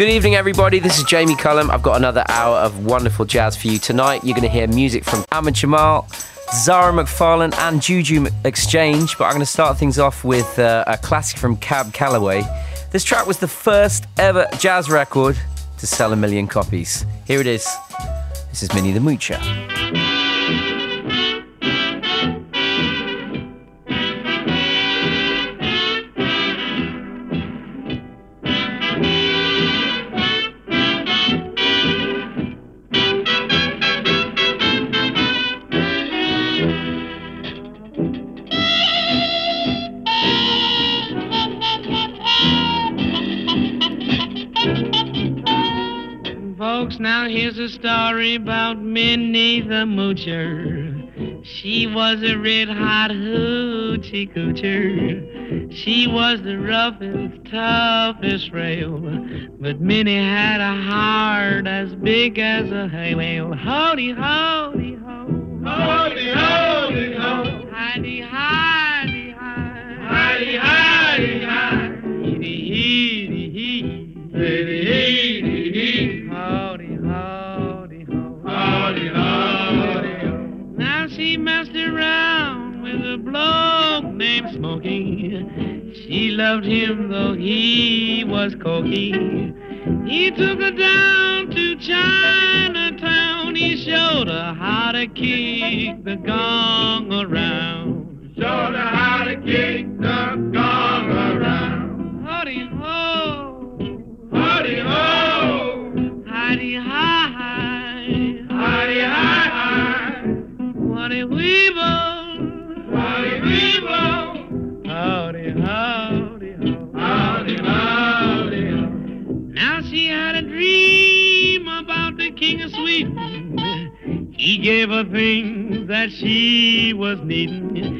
Good evening, everybody. This is Jamie Cullum. I've got another hour of wonderful jazz for you tonight. You're going to hear music from Ahmad Jamal, Zara McFarlane, and Juju Exchange. But I'm going to start things off with uh, a classic from Cab Calloway. This track was the first ever jazz record to sell a million copies. Here it is. This is Minnie the Moocher. A story about Minnie the Moocher. She was a red hot hoochie coocher. She was the roughest, toughest rail. But Minnie had a heart as big as a hay whale. Howdy, howdy, ho. Howdy, howdy, ho. Howdy, howdy, hi. Howdy, howdy, hi. Heedy, heedy, hee. Heedy, heedy, Now she messed around with a bloke named Smokey. She loved him though he was cocky. He took her down to Chinatown. He showed her how to kick the gong around. He gave her things that she was needing.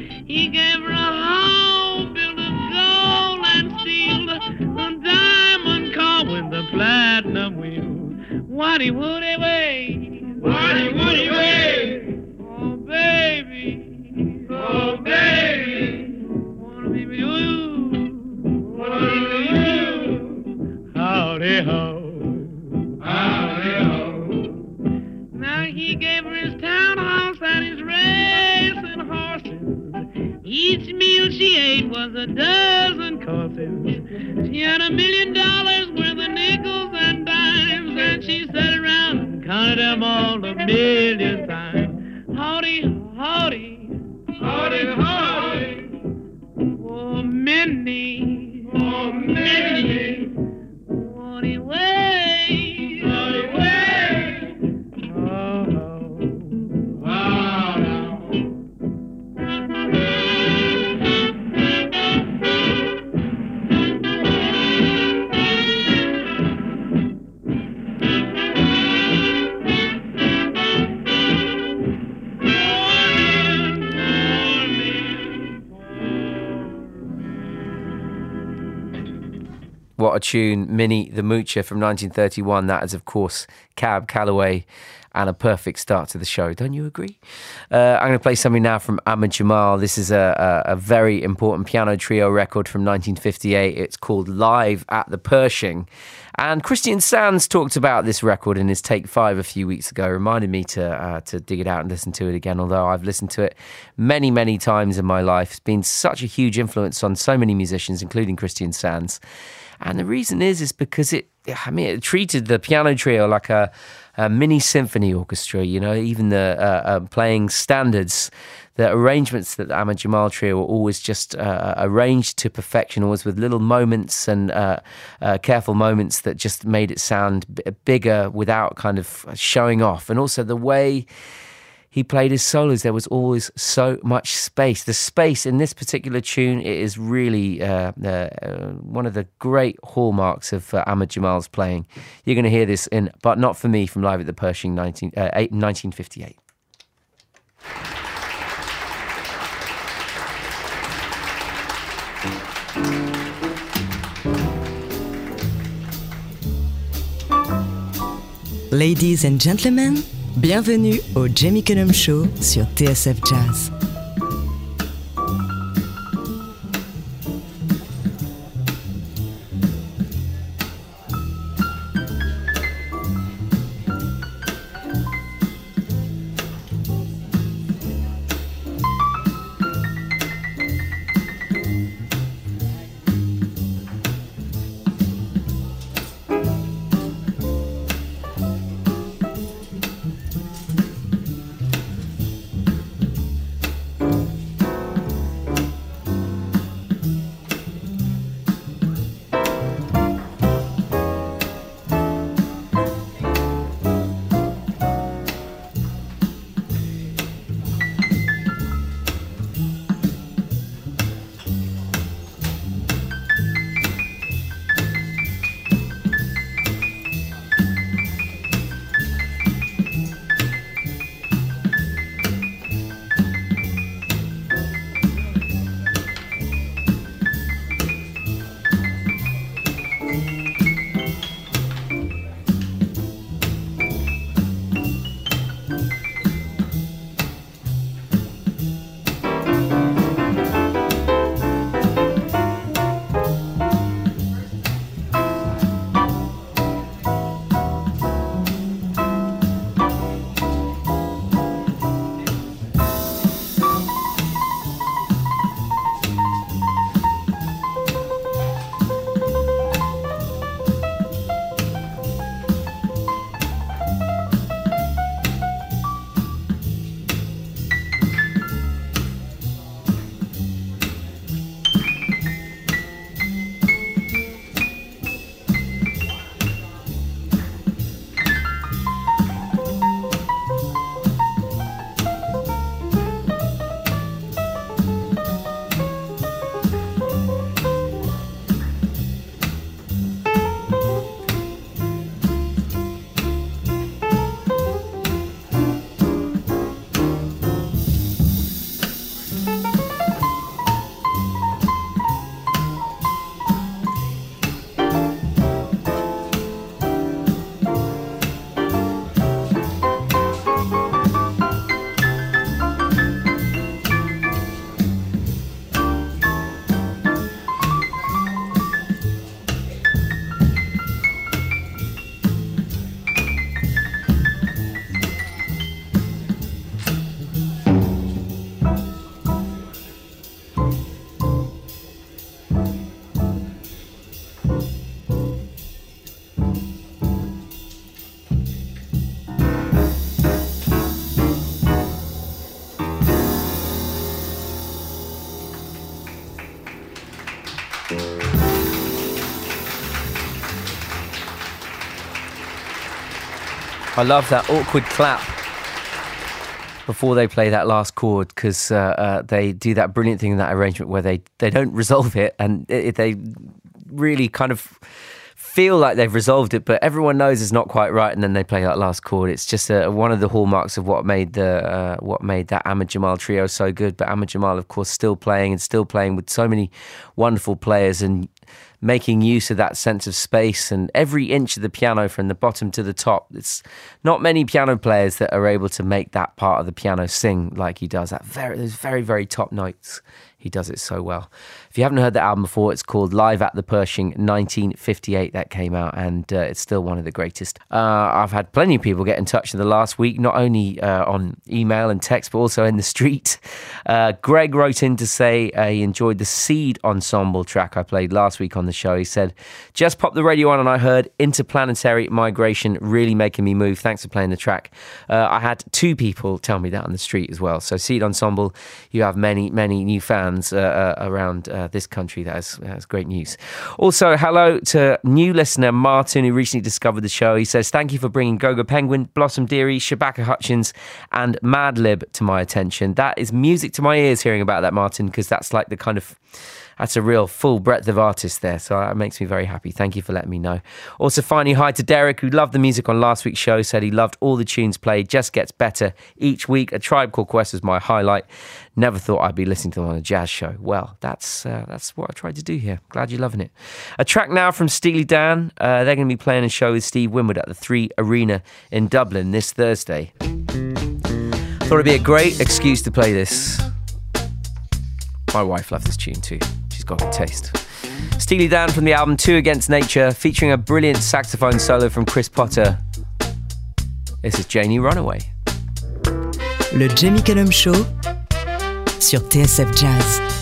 What a tune, Minnie the Moocher from 1931. That is, of course, Cab Calloway and a perfect start to the show. Don't you agree? Uh, I'm going to play something now from Ahmad Jamal. This is a, a, a very important piano trio record from 1958. It's called Live at the Pershing. And Christian Sands talked about this record in his Take Five a few weeks ago, reminded me to uh, to dig it out and listen to it again. Although I've listened to it many, many times in my life, it's been such a huge influence on so many musicians, including Christian Sands. And the reason is, is because it, I mean, it treated the piano trio like a, a mini symphony orchestra. You know, even the uh, uh, playing standards, the arrangements that the Ahmad Jamal trio were always just uh, arranged to perfection, always with little moments and uh, uh, careful moments that just made it sound b- bigger without kind of showing off. And also the way he played his solos, there was always so much space. The space in this particular tune it is really uh, uh, uh, one of the great hallmarks of uh, Ahmad Jamal's playing. You're going to hear this in But Not For Me from Live at the Pershing 19, uh, eight- 1958. Ladies and gentlemen, bienvenue au Jamie Cullum Show sur TSF Jazz. I love that awkward clap before they play that last chord because uh, uh, they do that brilliant thing in that arrangement where they, they don't resolve it and it, they really kind of feel like they've resolved it, but everyone knows it's not quite right, and then they play that last chord. It's just uh, one of the hallmarks of what made the uh, what made that Ahmad Jamal trio so good. But Ahmad Jamal, of course, still playing and still playing with so many wonderful players and making use of that sense of space and every inch of the piano from the bottom to the top. It's not many piano players that are able to make that part of the piano sing like he does. That very those very very top notes. He does it so well. If you haven't heard the album before, it's called Live at the Pershing 1958. That came out, and uh, it's still one of the greatest. Uh, I've had plenty of people get in touch in the last week, not only uh, on email and text, but also in the street. Uh, Greg wrote in to say uh, he enjoyed the Seed ensemble track I played last week on the show. He said, Just popped the radio on, and I heard Interplanetary Migration really making me move. Thanks for playing the track. I had two people tell me that on the street as well. So, Seed Ensemble, you have many, many new fans around uh, this country. That is, that is great news. Also, hello to new listener Martin, who recently discovered the show. He says, Thank you for bringing Gogo Penguin, Blossom Dearie, Shabaka Hutchings, and Madlib to my attention. That is music to my ears hearing about that, Martin, because that's like the kind of that's a real full breadth of artists there. So that makes me very happy. Thank you for letting me know. Also, finally, hi to Derek, who loved the music on last week's show, said he loved all the tunes played, just gets better each week. A Tribe Called Quest was my highlight. Never thought I'd be listening to them on a jazz show. Well, that's uh, that's what I tried to do here. Glad you're loving it. A track now from Steely Dan. Uh, they're going to be playing a show with Steve Winwood at the Three Arena in Dublin this Thursday. Thought it'd be a great excuse to play this. My wife loved this tune too. Got good taste. Steely Dan from the album Two Against Nature, featuring a brilliant saxophone solo from Chris Potter. This is Janie Runaway. Le Jamie Cullum Show sur TSF Jazz.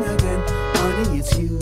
Again? Honey, it's you,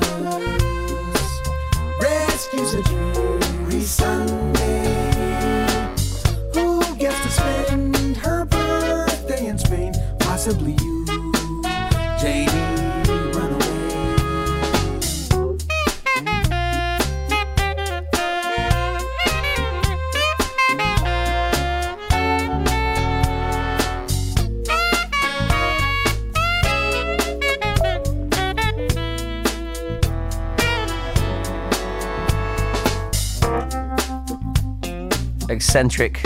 promise rescues a dreary Sunday. Who gets to spend her birthday in Spain? Possibly eccentric,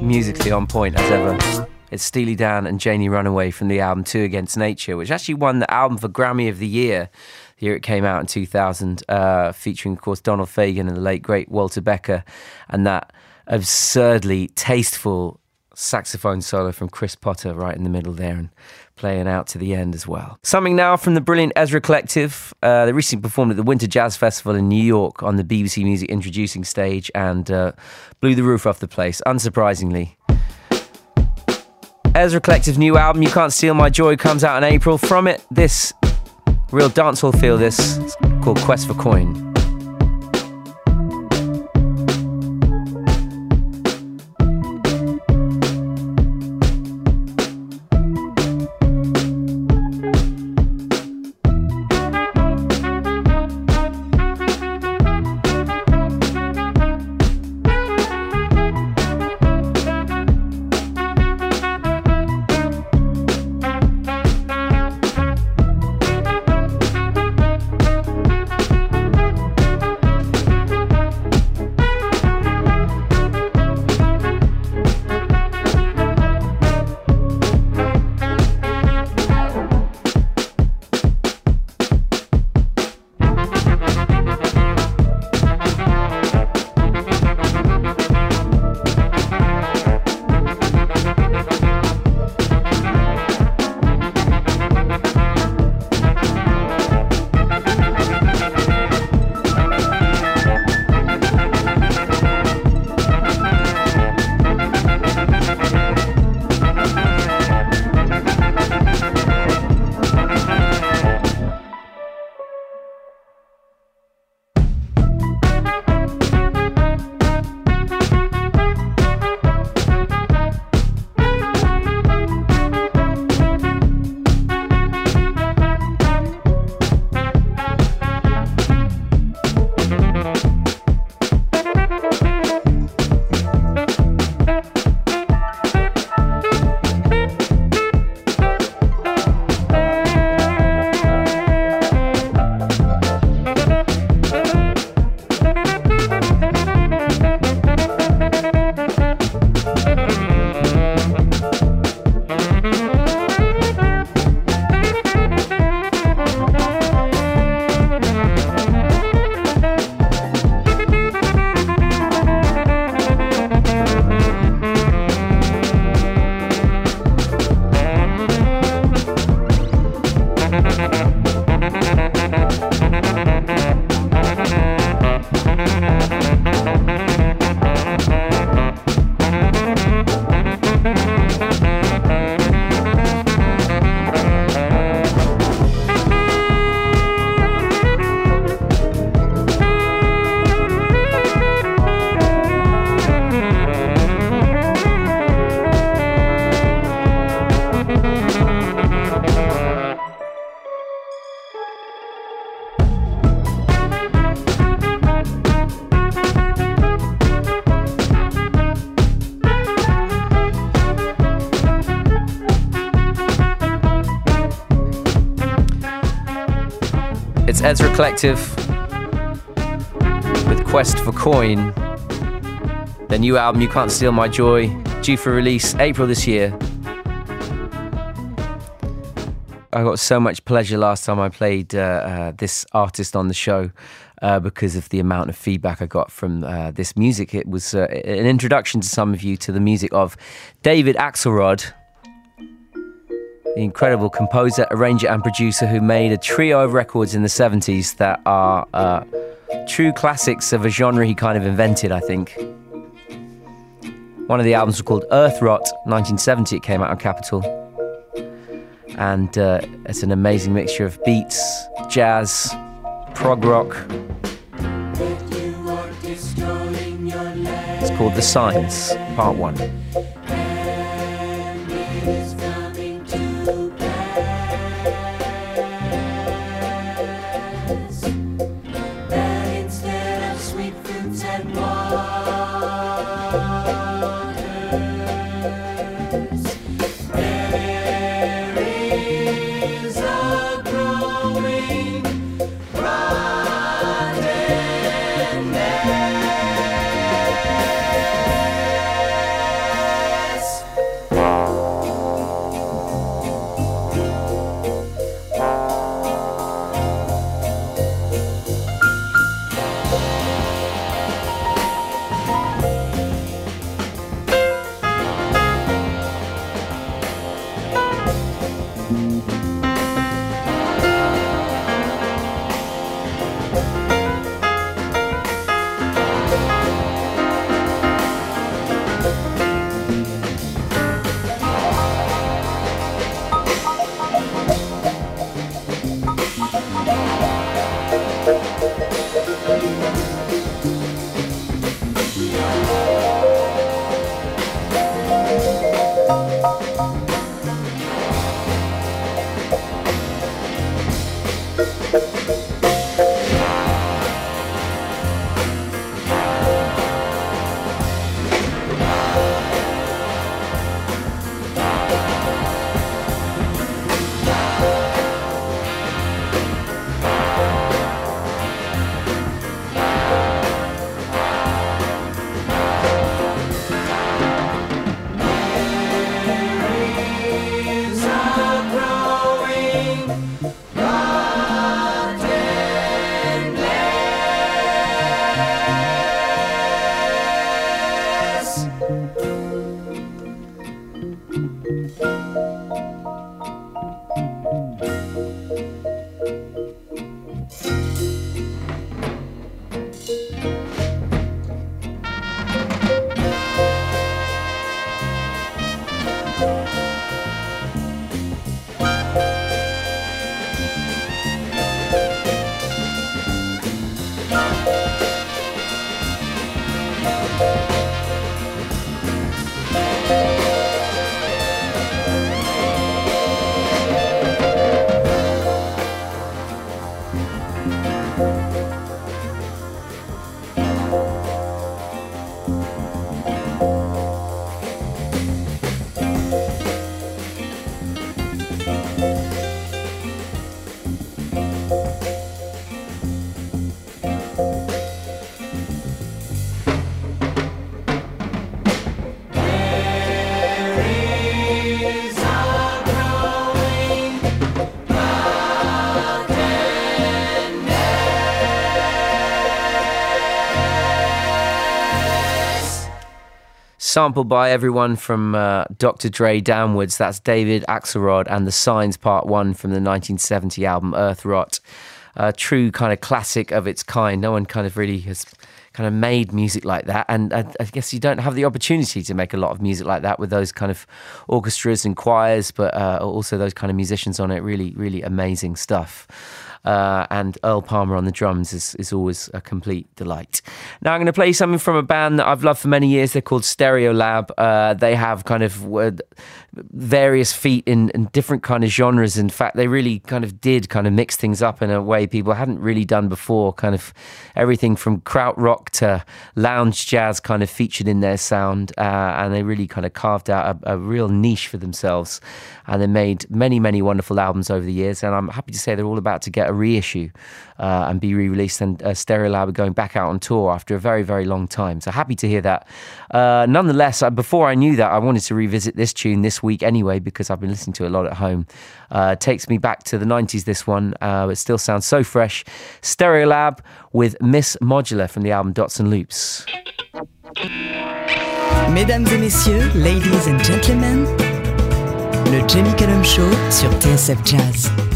musically on point as ever. It's Steely Dan and Janie Runaway from the album Two Against Nature, which actually won the album for Grammy of the Year. The year it came out in 2000, uh, featuring, of course, Donald Fagen and the late, great Walter Becker, and that absurdly tasteful saxophone solo from Chris Potter right in the middle there and playing out to the end as well. Something now from the brilliant Ezra Collective. Uh, they recently performed at the Winter Jazz Festival in New York on the BBC Music introducing stage and uh, blew the roof off the place, unsurprisingly. Ezra Collective's new album, You Can't Steal My Joy, comes out in April. From it, this real dancehall feel, this called Quest for Coin. Collective with Quest for Coin. Their new album, You Can't Steal My Joy, due for release April this year. I got so much pleasure last time I played uh, uh, this artist on the show uh, because of the amount of feedback I got from uh, this music. It was uh, an introduction to some of you to the music of David Axelrod the incredible composer, arranger, and producer who made a trio of records in the 70s that are uh, true classics of a genre he kind of invented, I think. One of the albums was called Earth Rot, 1970, it came out on Capitol. And uh, it's an amazing mixture of beats, jazz, prog rock. It's called The Signs, Part 1. Sampled by everyone from uh, Dr. Dre downwards. That's David Axelrod and the Signs Part 1 from the 1970 album Earth Rot. A true kind of classic of its kind. No one kind of really has kind of made music like that. And I, I, guess you don't have the opportunity to make a lot of music like that with those kind of orchestras and choirs, but uh, also those kind of musicians on it. Really, really amazing stuff. Uh, and Earl Palmer on the drums is, is always a complete delight. Now I'm going to play something from a band that I've loved for many years. They're called Stereolab. Uh, they have kind of various feet in, in, different kind of genres. In fact, they really kind of did kind of mix things up in a way people hadn't really done before. Kind of everything from krautrock to lounge jazz kind of featured in their sound, uh, and they really kind of carved out a, a real niche for themselves and they made many, many wonderful albums over the years. And I'm happy to say they're all about to get a reissue uh, and be re released. And uh, Stereolab are going back out on tour after a very, very long time. So happy to hear that. Uh, nonetheless, uh, before I knew that, I wanted to revisit this tune this week anyway because I've been listening to it a lot at home. Uh, takes me back to the 90s, this one. Uh, it still sounds so fresh. Stereolab with Miss Modular from the album Dots and Loops. Mesdames et messieurs, ladies and gentlemen, le Jamie Cullum Show sur TSF Jazz.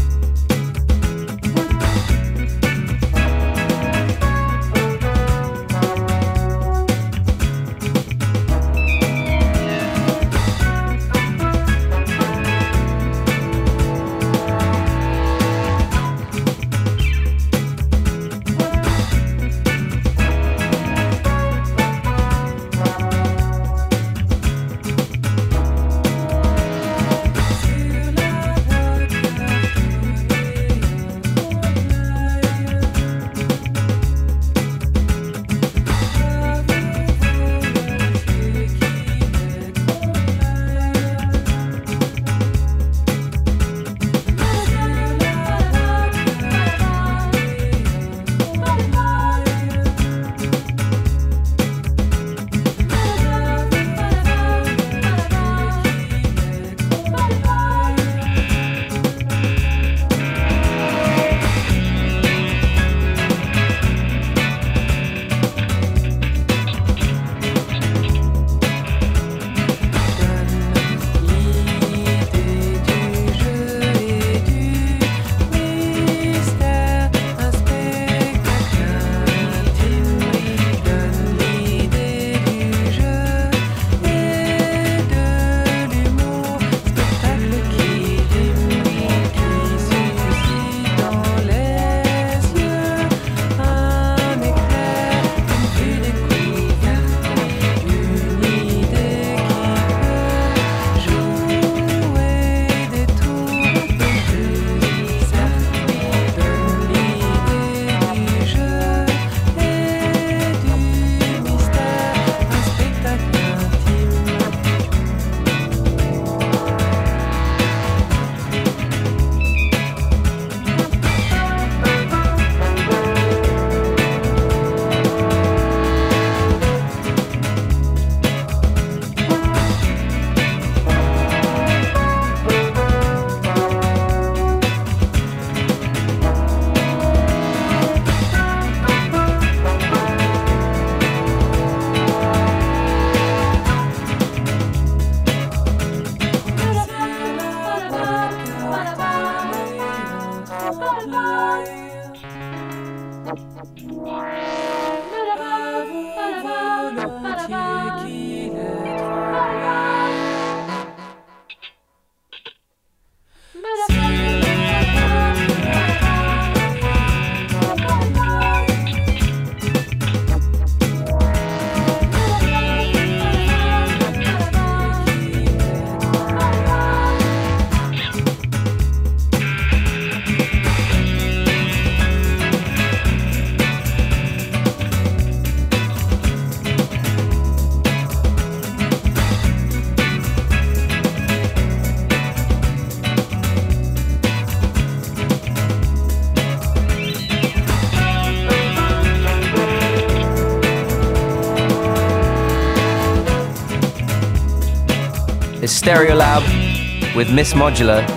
Is Stereolab with Miss Modular.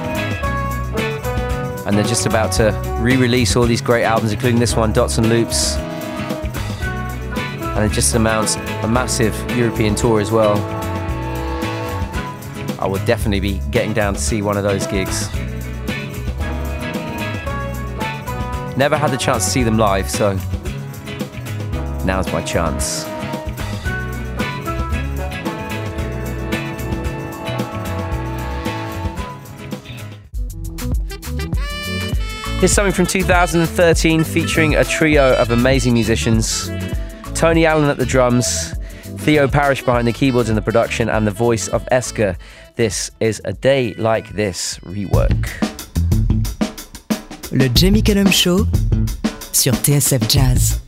And they're just about to re release all these great albums, including this one, Dots and Loops. And it just amounts a massive European tour as well. I will definitely be getting down to see one of those gigs. Never had the chance to see them live, so now's my chance. Here's something from 2013 featuring a trio of amazing musicians Tony Allen at the drums, Theo Parrish behind the keyboards and the production, and the voice of Eska. This is A Day Like This rework. Le Jamie Cullum Show sur TSF Jazz.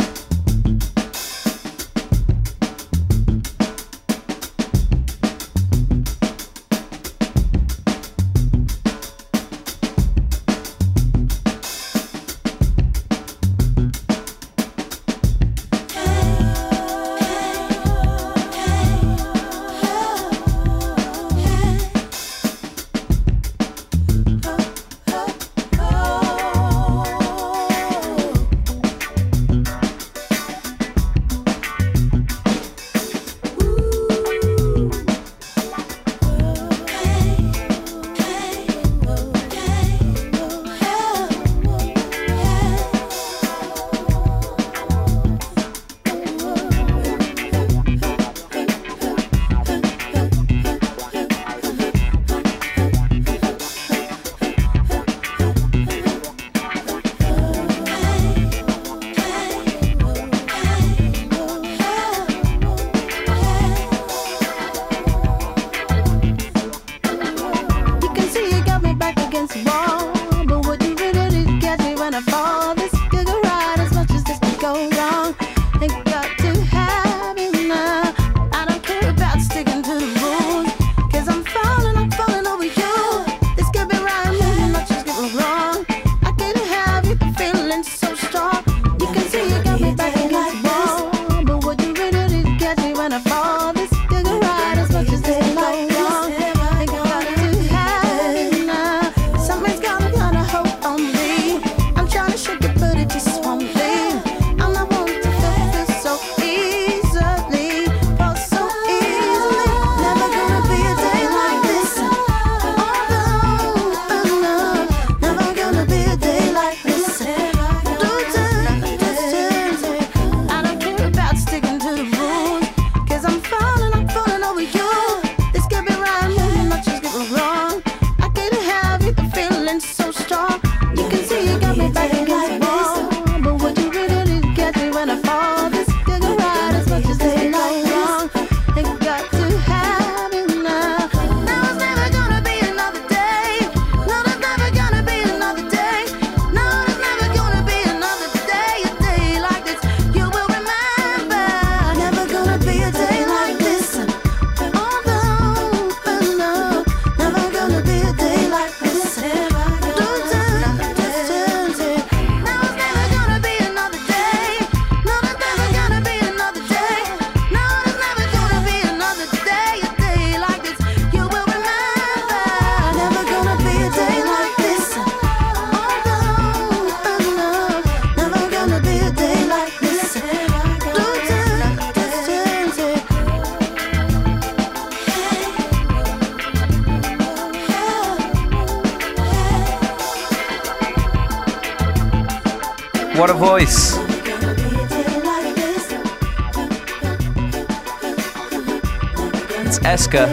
Eska.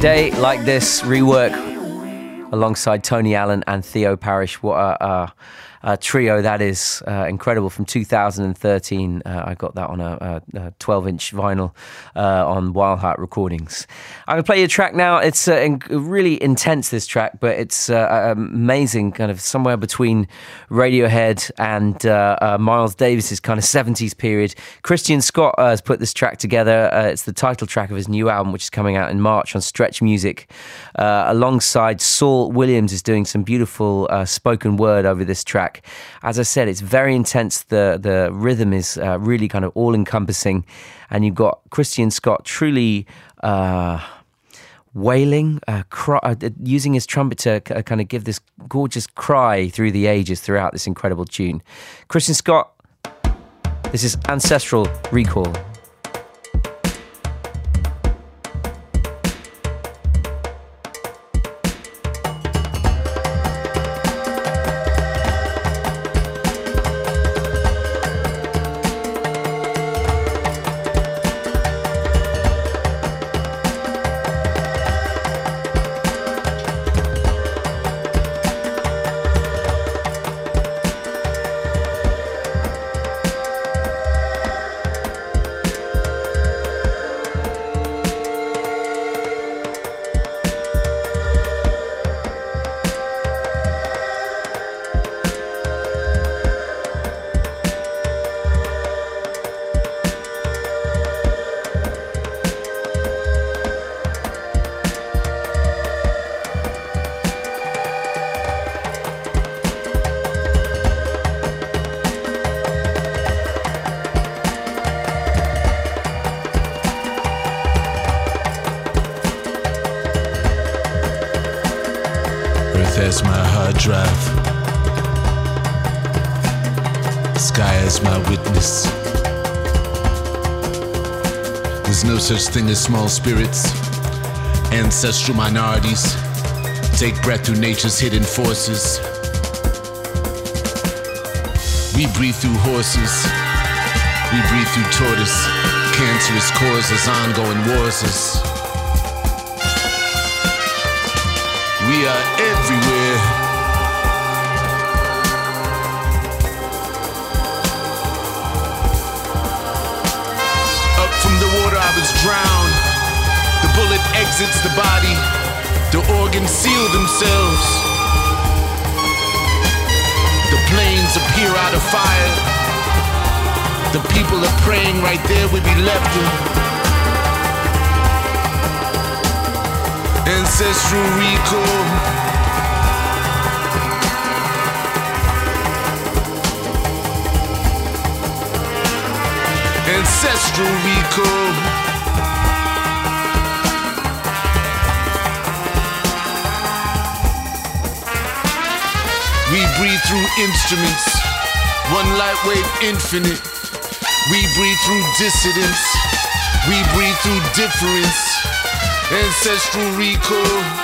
Day like this rework alongside Tony Allen and Theo Parrish. What a, a, a trio that is! Uh, incredible from 2013. Uh, I got that on a, 12 inch vinyl uh, on Wild Heart Recordings. I'm going to play you a track now. It's uh, in, really intense, this track, but it's uh, amazing, kind of somewhere between Radiohead and uh, uh, Miles Davis's kind of 70s period. Christian Scott uh, has put this track together. it's the title track of his new album, which is coming out in March on Stretch Music, alongside Saul Williams is doing some beautiful uh, spoken word over this track. As I said, it's very intense. The the rhythm is uh, really kind of all encompassing, and you've got Christian Scott truly. Uh, wailing, uh, cry, uh, using his trumpet to uh, kind of give this gorgeous cry through the ages throughout this incredible tune. Christian Scott, this is Ancestral Recall. Spirits, ancestral minorities. Take breath through nature's hidden forces. We breathe through horses. We breathe through tortoise. Cancerous causes, ongoing wars. We are everywhere. Up bullet exits the body. The organs seal themselves. The planes appear out of fire. The people are praying right there we be left in. Ancestral recall. Ancestral recall. Breathe through instruments, one light wave infinite. We breathe through dissidence. We breathe through difference. Ancestral recall.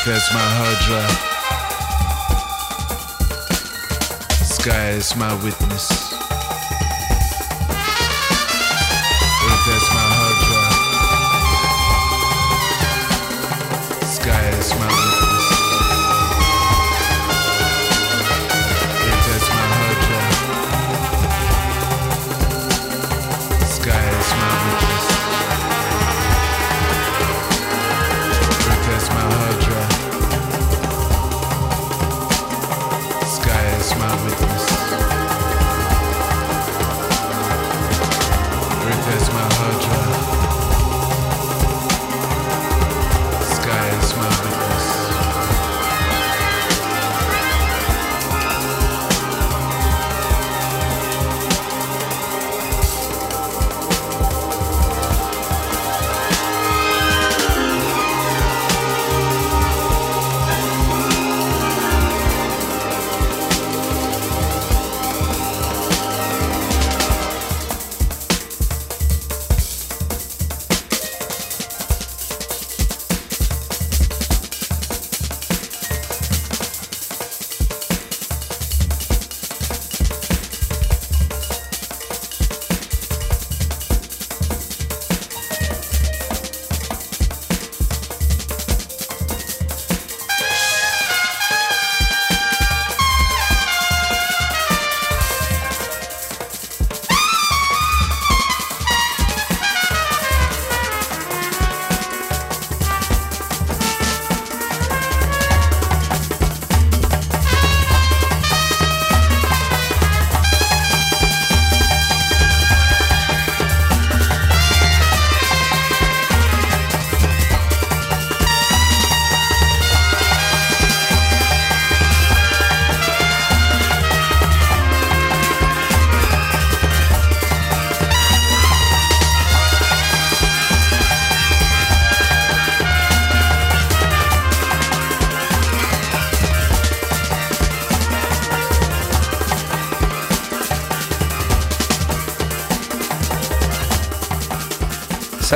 Earth as my hard drive. Sky is my witness.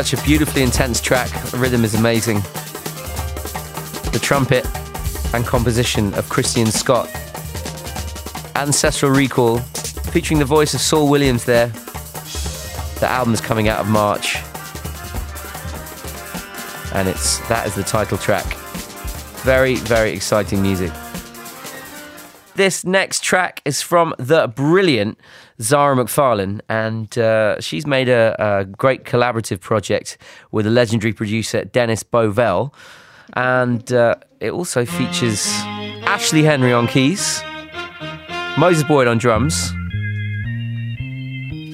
Such a beautifully intense track. The rhythm is amazing. The trumpet and composition of Christian Scott. Ancestral Recall, featuring the voice of Saul Williams there. The album is coming out of March. And it's that is the title track. Very, very exciting music. This next track is from the brilliant Zara McFarlane, and uh, she's made a, a, great collaborative project with the legendary producer Dennis Bovell. And uh, it also features Ashley Henry on keys, Moses Boyd on drums.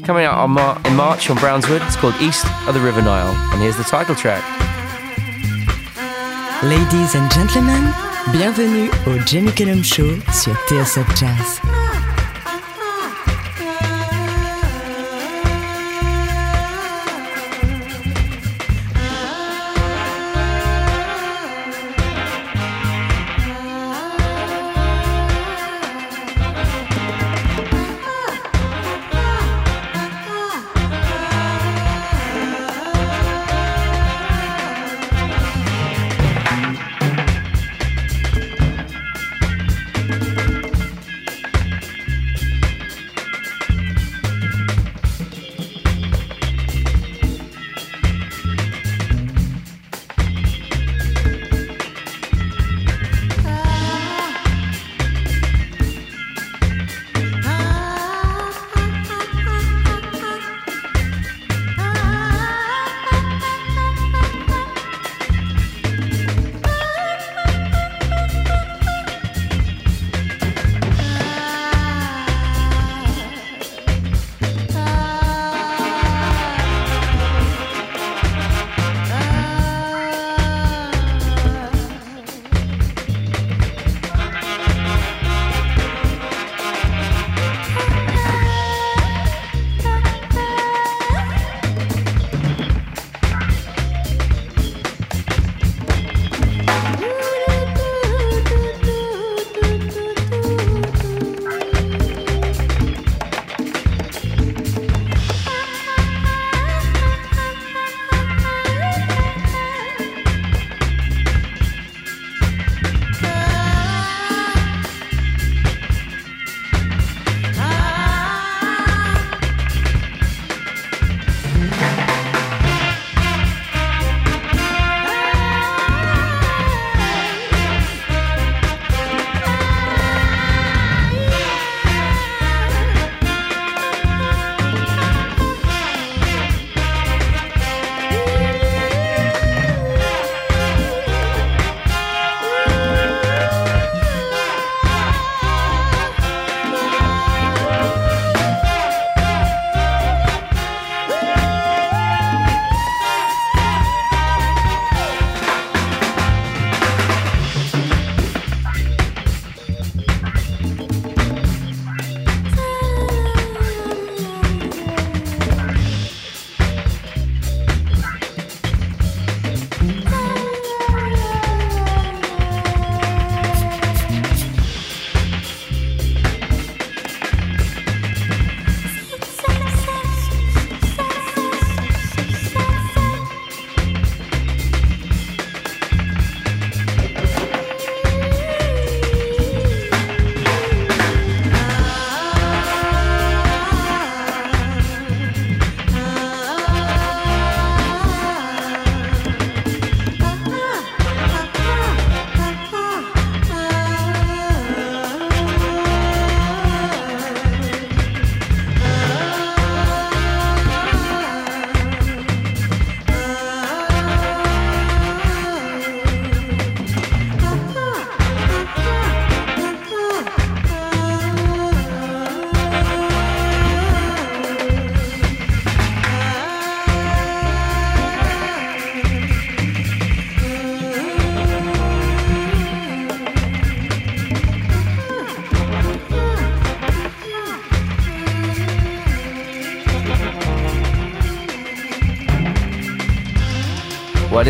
Coming out Mar- in March on Brownswood, it's called East of the River Nile, and here's the title track. Ladies and gentlemen, bienvenue au Jamie Cullum Show sur TSF Jazz.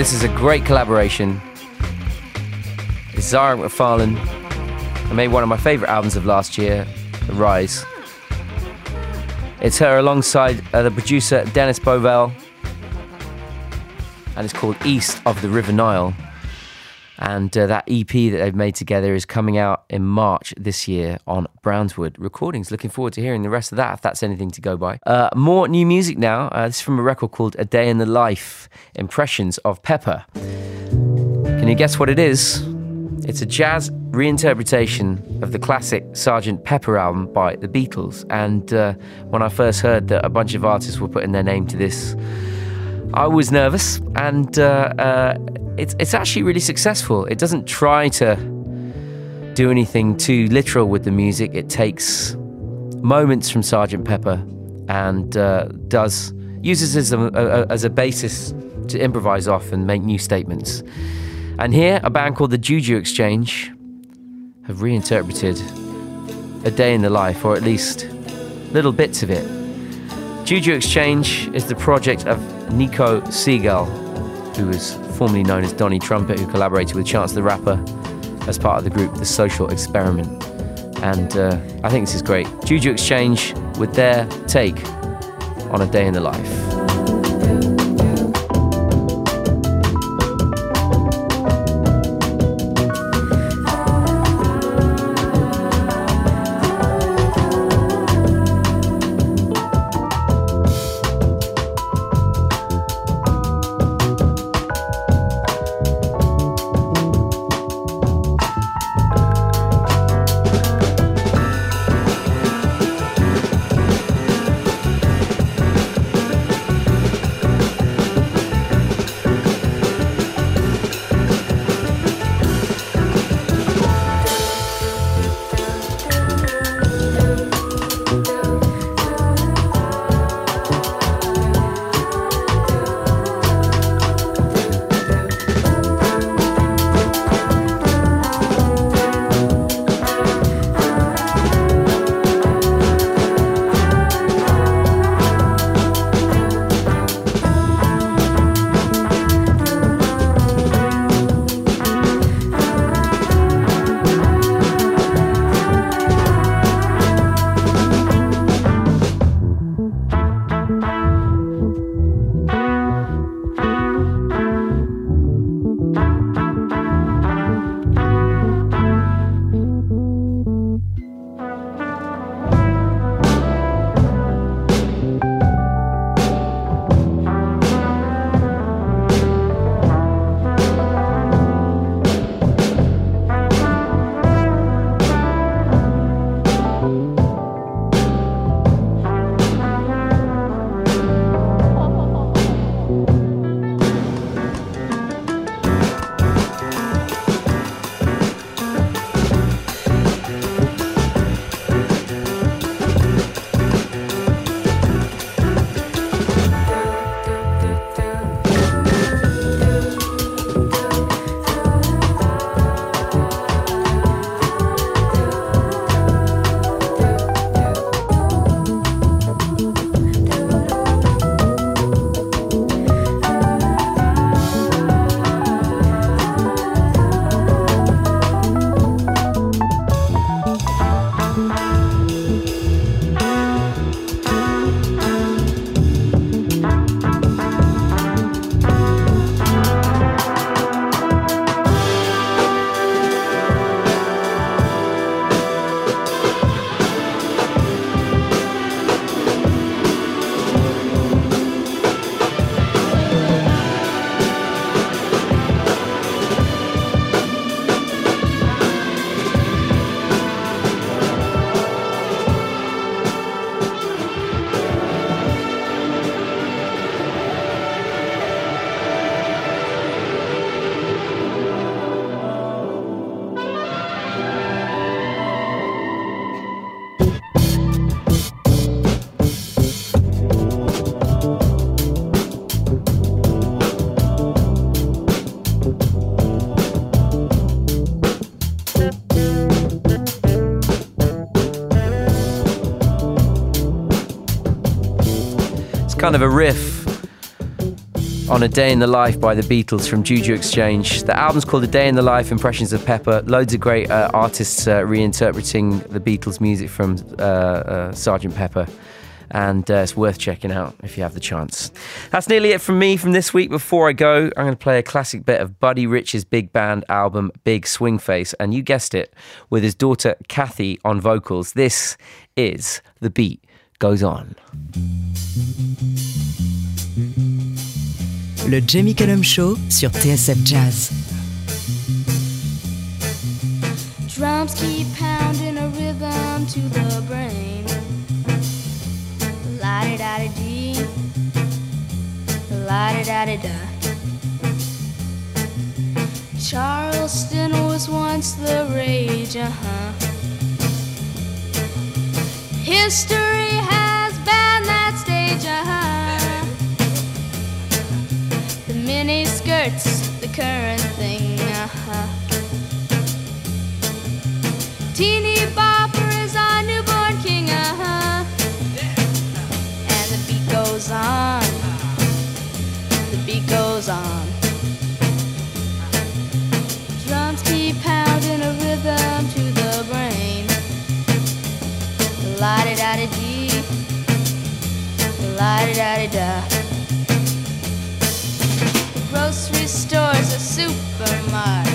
This is a great collaboration. It's Zara McFarlane. I made one of my favourite albums of last year, The Rise. It's her alongside uh, the producer Dennis Bovell. and it's called East of the River Nile. And uh, that EP that they've made together is coming out in March this year on Brownswood Recordings. Looking forward to hearing the rest of that, if that's anything to go by. Uh, more new music now. Uh, this is from a record called A Day in the Life Impressions of Pepper. Can you guess what it is? It's a jazz reinterpretation of the classic Sgt. Pepper album by the Beatles. And uh, when I first heard that a bunch of artists were putting their name to this, I was nervous, and uh, uh, it's it's actually really successful. It doesn't try to do anything too literal with the music. It takes moments from Sergeant Pepper and uh, does uses as a, as a basis to improvise off and make new statements. And here, a band called the Juju Exchange have reinterpreted a day in the life, or at least little bits of it. Juju Exchange is the project of Nico Segal, who was formerly known as Donnie Trumpet, who collaborated with Chance the Rapper as part of the group The Social Experiment. And uh, I think this is great. Juju Exchange with their take on a day in the life. Kind of a riff on A Day in the Life by the Beatles from Juju Exchange. The album's called A Day in the Life Impressions of Pepper. Loads of great uh, artists uh, reinterpreting the Beatles' music from uh, uh Sgt. Pepper. and uh, it's worth checking out if you have the chance. That's nearly it from me from this week. Before I go, I'm going to play a classic bit of Buddy Rich's big band album, Big Swing Face, and you guessed it, with his daughter Kathy on vocals. This is The Beat Goes On. Le Jamie Cullum Show sur TSF Jazz. Drums keep pounding a rhythm to the brain. La da dee, la da da. Charleston was once the rage, uh huh. History has banned that stage, uh huh. The mini skirts, the current thing, uh huh. Teeny bopper is our newborn king, uh huh. And the beat goes on. The beat goes on. Da di da. The grocery store's a supermart,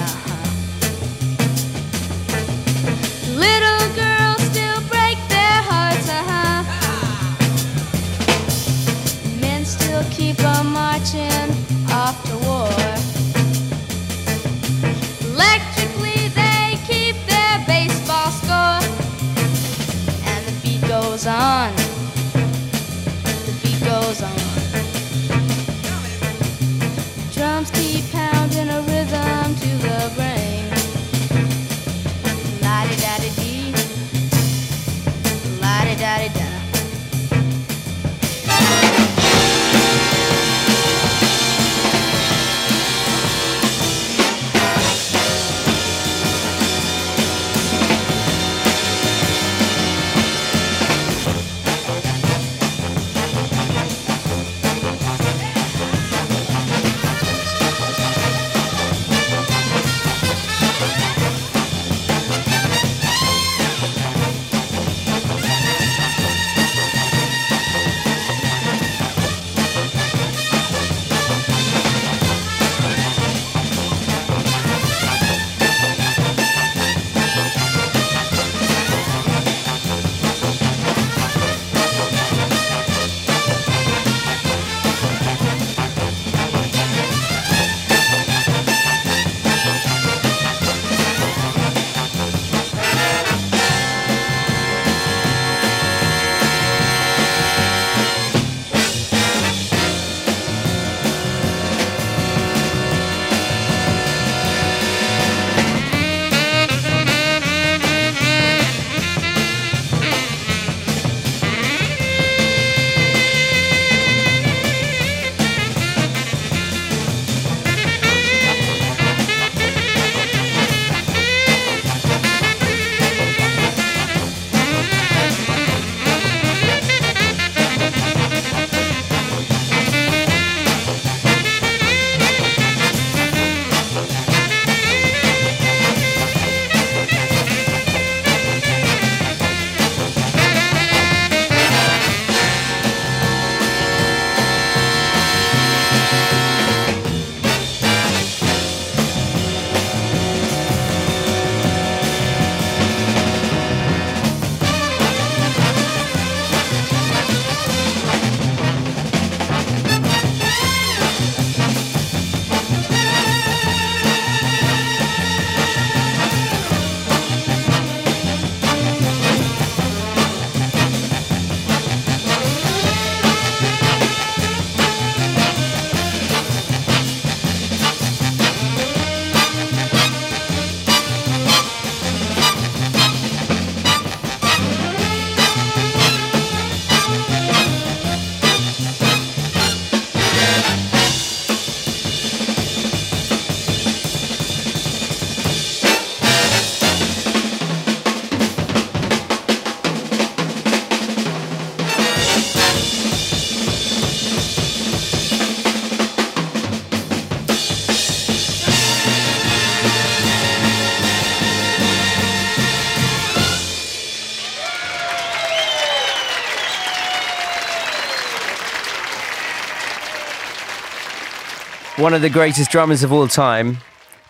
One of the greatest drummers of all time.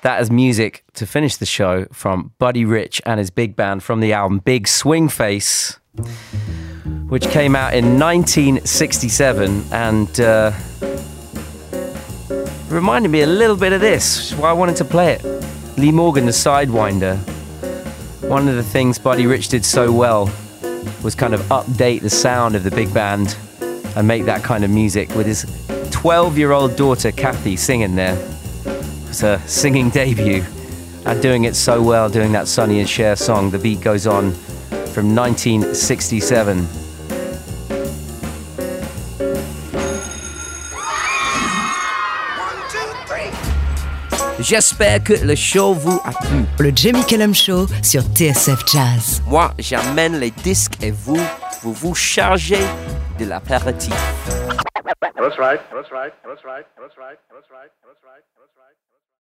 That is music to finish the show from Buddy Rich and his big band from the album Big Swing Face, which came out in 1967 and uh, reminded me a little bit of this, which is why I wanted to play it. Lee Morgan, the Sidewinder. One of the things Buddy Rich did so well was kind of update the sound of the big band and make that kind of music with his 12 year old daughter Kathy singing there. It's was her singing debut and doing it so well, doing that Sonny and Cher song, The Beat Goes On from 1967. J'espère que le show vous a plu. Le Jamie Cullum Show sur TSF Jazz. Moi, j'amène les disques et vous, vous vous chargez de l'apéritif. That's right. That's right. That's right. That's right. That's right. That's right.